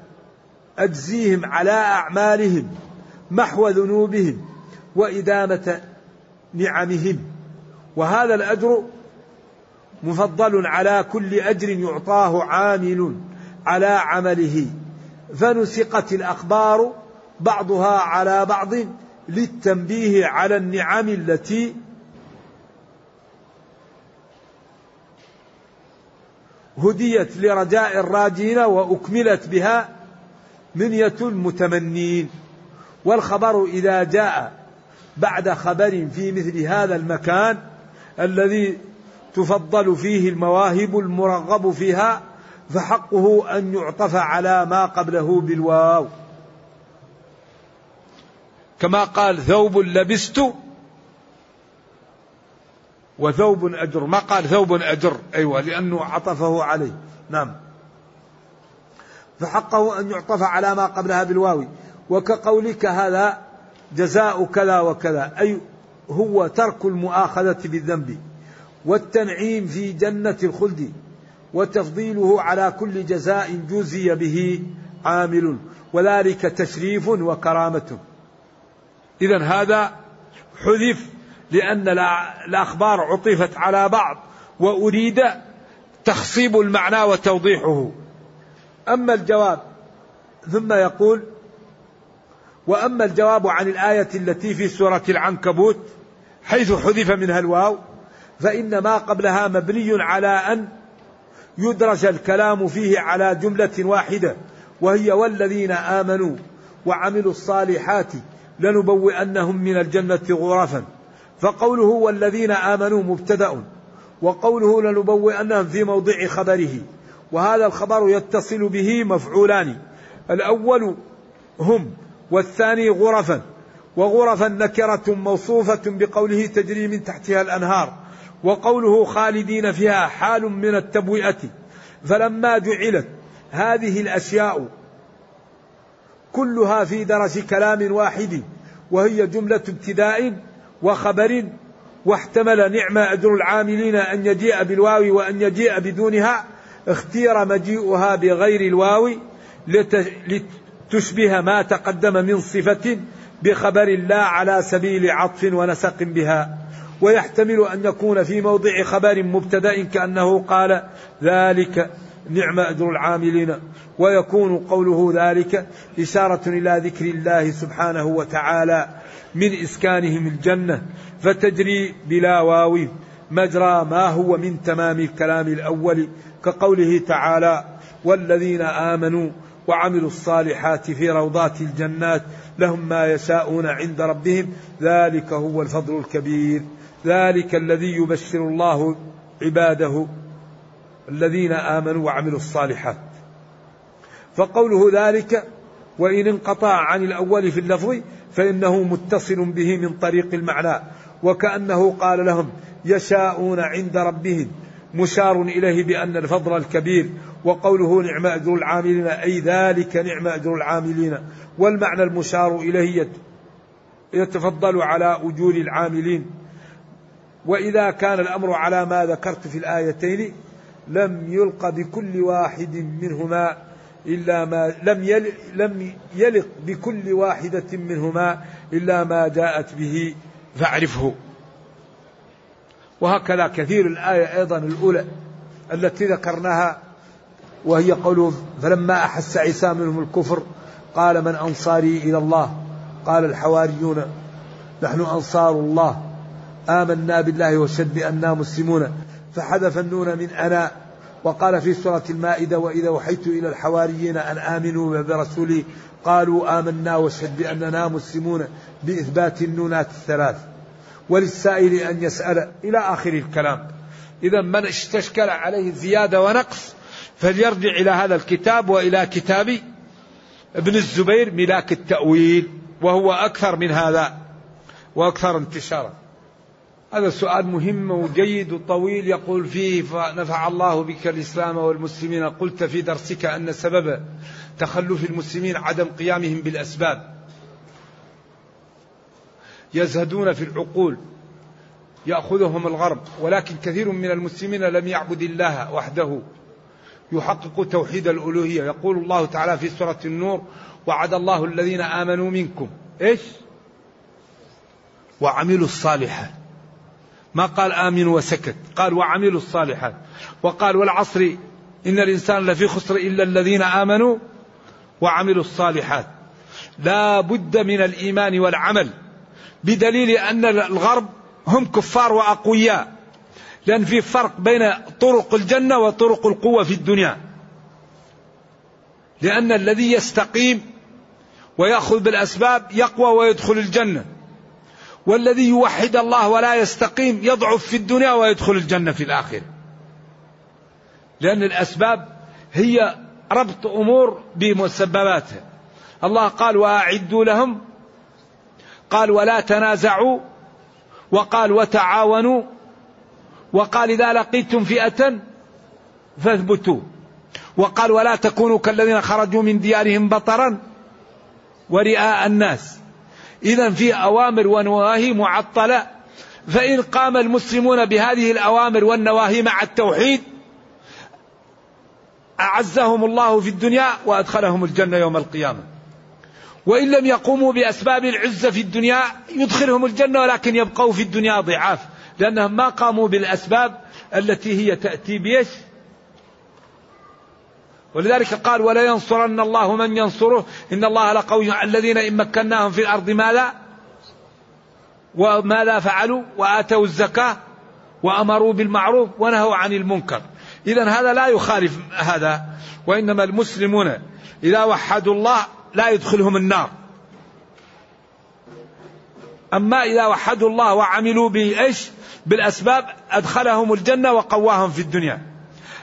Speaker 2: أجزيهم على أعمالهم محو ذنوبهم وإدامة نعمهم. وهذا الأجر مفضل على كل أجر يعطاه عامل على عمله. فنسقت الأخبار بعضها على بعض للتنبيه على النعم التي هديت لرجاء الراجين وأكملت بها منية المتمنين. والخبر إذا جاء بعد خبر في مثل هذا المكان الذي تفضل فيه المواهب المرغب فيها فحقه أن يعطف على ما قبله بالواو. كما قال ثوب لبست وثوب أجر. ما قال ثوب أجر؟ أيوة لأنه عطفه عليه. نعم. فحقه أن يعطف على ما قبلها بالواو. وكقولك هذا جزاء كذا وكذا. أي هو ترك المؤاخذة بالذنب. والتنعيم في جنة الخلد وتفضيله على كل جزاء جزي به عامل وذلك تشريف وكرامة. إذا هذا حذف لأن الأخبار عطفت على بعض وأريد تخصيب المعنى وتوضيحه. أما الجواب ثم يقول وأما الجواب عن الآية التي في سورة العنكبوت حيث حذف منها الواو فإن ما قبلها مبني على أن يدرج الكلام فيه على جملة واحدة وهي والذين آمنوا وعملوا الصالحات لنبوئنهم من الجنة غرفا. فقوله والذين آمنوا مبتدأ وقوله لنبوئنهم في موضع خبره وهذا الخبر يتصل به مفعولان الأول هم والثاني غرفا. وغرفا نكرة موصوفة بقوله تجري من تحتها الأنهار. وقوله خالدين فيها حال من التبوئة. فلما جعلت هذه الأشياء كلها في درس كلام واحد وهي جملة ابتداء وخبر واحتمل نعم أجر العاملين أن يجيء بالواو وأن يجيء بدونها اختير مجيئها بغير الواو لتشبه ما تقدم من صفة بخبر الله على سبيل عطف ونسق بها. ويحتمل أن يكون في موضع خبر مبتدأ كأنه قال ذلك نعم أجر العاملين. ويكون قوله ذلك إشارة إلى ذكر الله سبحانه وتعالى من إسكانهم الجنة فتجري بلا واو مجرى ما هو من تمام الكلام الأول كقوله تعالى والذين آمنوا وعملوا الصالحات في روضات الجنات لهم ما يشاءون عند ربهم ذلك هو الفضل الكبير. ذلك الذي يبشر الله عباده الذين آمنوا وعملوا الصالحات. فقوله ذلك وإن انقطع عن الأول في اللفظ فإنه متصل به من طريق المعنى وكأنه قال لهم يشاءون عند ربهم مشار إليه بأن الفضل الكبير وقوله نعم أجر العاملين أي ذلك نعم أجر العاملين والمعنى المشار إليه يتفضل على أجور العاملين. وإذا كان الأمر على ما ذكرت في الآيتين لم يلق بكل واحد منهما إلا ما لم يلق, لم يلق بكل واحدة منهما إلا ما جاءت به فاعرفه. وهكذا كثير الآية أيضا الأولى التي ذكرناها وهي قوله فلما أحس عيسى منهم الكفر قال من أنصاري إلى الله؟ قال الحواريون نحن أنصار الله. آمنا بالله وشد بأننا مسلمون. فحذف النون من أنا وقال في سورة المائدة وإذا وحيت إلى الحواريين أن آمنوا برسولي قالوا آمنا واشهد بأننا مسلمون بإثبات النونات الثلاث. وللسائل أن يسأل إلى آخر الكلام. إذا من استشكل عليه زيادة ونقص فليرجع إلى هذا الكتاب وإلى كتاب ابن الزبير ملاك التأويل وهو أكثر من هذا وأكثر انتشارا. هذا سؤال مهم وجيد وطويل يقول فيه فنفع الله بك الإسلام والمسلمين. قلت في درسك أن سبب تخلف المسلمين عدم قيامهم بالأسباب. يزهدون في العقول يأخذهم الغرب ولكن كثير من المسلمين لم يعبد الله وحده. يحقق توحيد الألوهية. يقول الله تعالى في سورة النور وعد الله الذين آمنوا منكم. إيش؟ وعملوا الصالحات. ما قال آمنوا وسكت. قال وعملوا الصالحات. وقال والعصر إن الإنسان لفي خسر إلا الذين آمنوا وعملوا الصالحات. لا بد من الإيمان والعمل بدليل أن الغرب هم كفار وأقوياء. لأن في فرق بين طرق الجنة وطرق القوة في الدنيا. لأن الذي يستقيم ويأخذ بالأسباب يقوى ويدخل الجنة. والذي يوحد الله ولا يستقيم يضعف في الدنيا ويدخل الجنة في الآخرة. لأن الأسباب هي ربط أمور بمسبباتها. الله قال وأعدوا لهم. قال ولا تنازعوا. وقال وتعاونوا. وقال إذا لقيتم فئة فاثبتوا. وقال ولا تكونوا كالذين خرجوا من ديارهم بطرا ورئاء الناس. إذا في أوامر ونواهي معطلة. فإن قام المسلمون بهذه الأوامر والنواهي مع التوحيد أعزهم الله في الدنيا وأدخلهم الجنة يوم القيامة. وإن لم يقوموا بأسباب العزة في الدنيا يدخلهم الجنة ولكن يبقوا في الدنيا ضعاف لأنهم ما قاموا بالأسباب التي هي تأتي بيش ولذلك قال ولا ينصرن الله من ينصره. إن الله لقوي الذين إن مكناهم في الأرض ماذا وماذا فعلوا وآتوا الزكاة وأمروا بالمعروف ونهوا عن المنكر. إذا هذا لا يخالف هذا وإنما المسلمون إذا وحدوا الله لا يدخلهم النار. أما إذا وحدوا الله وعملوا بإيش؟ بالأسباب أدخلهم الجنة وقواهم في الدنيا.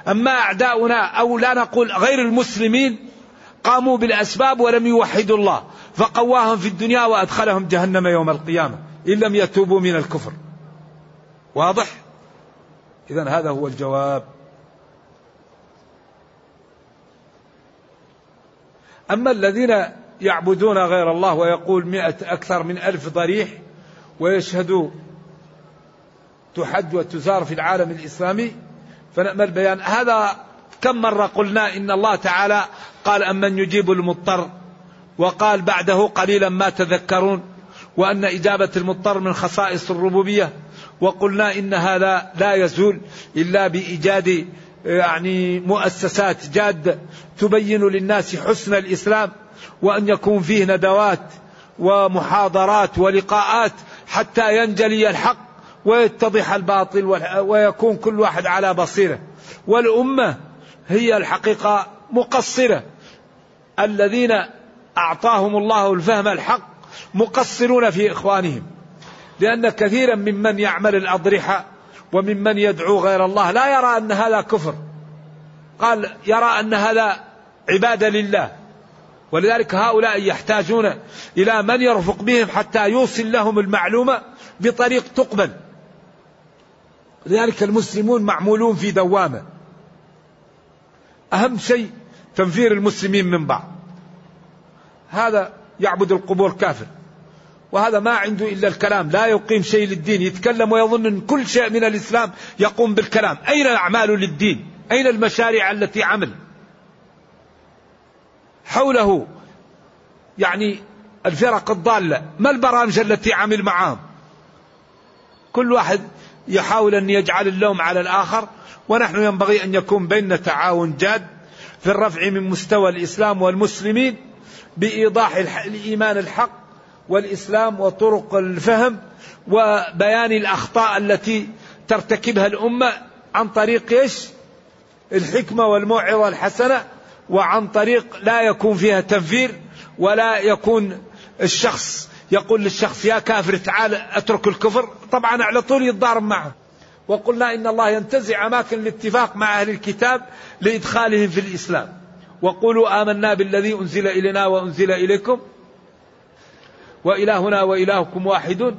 Speaker 2: أما أعداؤنا أو لا نقول غير المسلمين قاموا بالأسباب ولم يوحدوا الله فقواهم في الدنيا وأدخلهم جهنم يوم القيامة إن لم يتوبوا من الكفر. واضح؟ إذا هذا هو الجواب. أما الذين يعبدون غير الله ويقول مئة أكثر من ألف ضريح ويشهدوا تحد وتزار في العالم الإسلامي فنأمل بيان. هذا كم مرة قلنا إن الله تعالى قال أمن يجيب المضطر وقال بعده قليلا ما تذكرون وأن إجابة المضطر من خصائص الربوبية وقلنا إن هذا لا يزول إلا بإيجاد يعني مؤسسات جادة تبين للناس حسن الإسلام وأن يكون فيه ندوات ومحاضرات ولقاءات حتى ينجلي الحق ويتضح الباطل ويكون كل واحد على بصيرة. والأمة هي الحقيقة مقصرة. الذين أعطاهم الله الفهم الحق مقصرون في إخوانهم. لأن كثيرا ممن يعمل الأضرحة وممن يدعو غير الله لا يرى أن هذا كفر. قال يرى أن هذا عبادة لله. ولذلك هؤلاء يحتاجون إلى من يرفق بهم حتى يوصل لهم المعلومة بطريق تقبل. لذلك المسلمون معمولون في دوامة. أهم شيء تنفير المسلمين من بعض. هذا يعبد القبور كافر. وهذا ما عنده إلا الكلام. لا يقيم شيء للدين. يتكلم ويظن أن كل شيء من الإسلام يقوم بالكلام. أين الأعمال للدين؟ أين المشاريع التي عمل؟ حوله يعني الفرق الضالة. ما البرامج التي عمل معهم كل واحد يحاول أن يجعل اللوم على الآخر ونحن ينبغي أن يكون بيننا تعاون جاد في الرفع من مستوى الإسلام والمسلمين بإيضاح الإيمان الحق والإسلام وطرق الفهم وبيان الأخطاء التي ترتكبها الأمة عن طريق إيش؟ الحكمة والموعظة الحسنة وعن طريق لا يكون فيها تنفير ولا يكون الشخص يقول للشخص يا كافر تعال اترك الكفر. طبعا على طول يتضارب معه. وقلنا إن الله ينتزع أماكن الاتفاق مع أهل الكتاب لإدخالهم في الإسلام. وقولوا آمنا بالذي أنزل إلينا وأنزل إليكم. وإلهنا وإلهكم واحد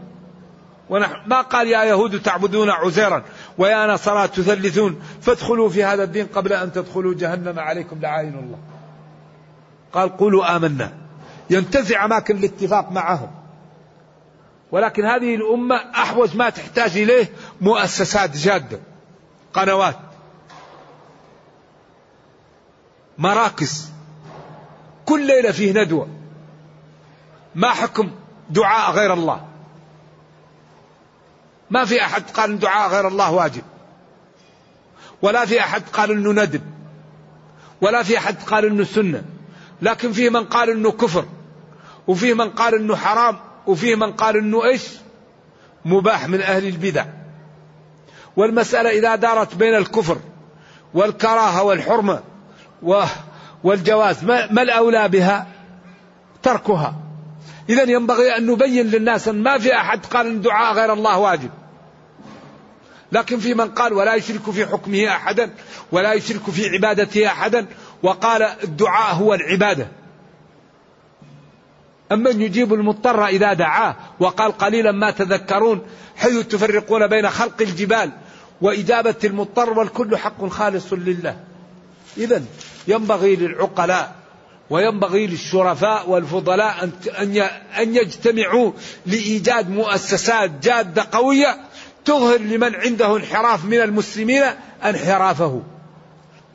Speaker 2: ونحن ما قال يا يهود تعبدون عزيرا ويا نصارى تثلثون. فادخلوا في هذا الدين قبل أن تدخلوا جهنم عليكم لعائن الله. قال قولوا آمنا. ينتزع أماكن الاتفاق معهم. ولكن هذه الأمة أحوج ما تحتاج إليه مؤسسات جادة قنوات مراكز. كل ليلة فيه ندوة. ما حكم دعاء غير الله؟ ما في أحد قال أن دعاء غير الله واجب. ولا في أحد قال أنه ندب. ولا في أحد قال أنه سنة. لكن فيه من قال أنه كفر. وفيه من قال أنه حرام. وفيه من قال أنه إيش؟ مباح من أهل البدع. والمسألة إذا دارت بين الكفر والكراهة والحرمة والجواز ما الأولى بها؟ تركها. إذا ينبغي أن نبين للناس أن ما في أحد قال أن دعاء غير الله واجب. لكن في من قال ولا يشرك في حكمه أحدا ولا يشرك في عبادته أحدا وقال الدعاء هو العبادة. أمن يجيب المضطر إذا دعاه وقال قليلا ما تذكرون حيث تفرقون بين خلق الجبال وإجابة المضطر والكل حق خالص لله. إذا ينبغي للعقلاء وينبغي للشرفاء والفضلاء أن يجتمعوا لإيجاد مؤسسات جادة قوية تظهر لمن عنده انحراف من المسلمين انحرافه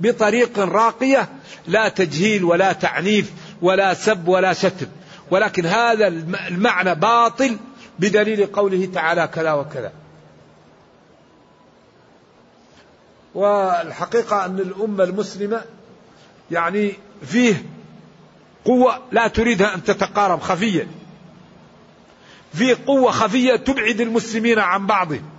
Speaker 2: بطريق راقية لا تجهيل ولا تعنيف ولا سب ولا شتم. ولكن هذا المعنى باطل بدليل قوله تعالى كذا وكذا. والحقيقة أن الأمة المسلمة يعني فيه قوة لا تريدها أن تتقارب خفيا فيه قوة خفية تبعد المسلمين عن بعضهم.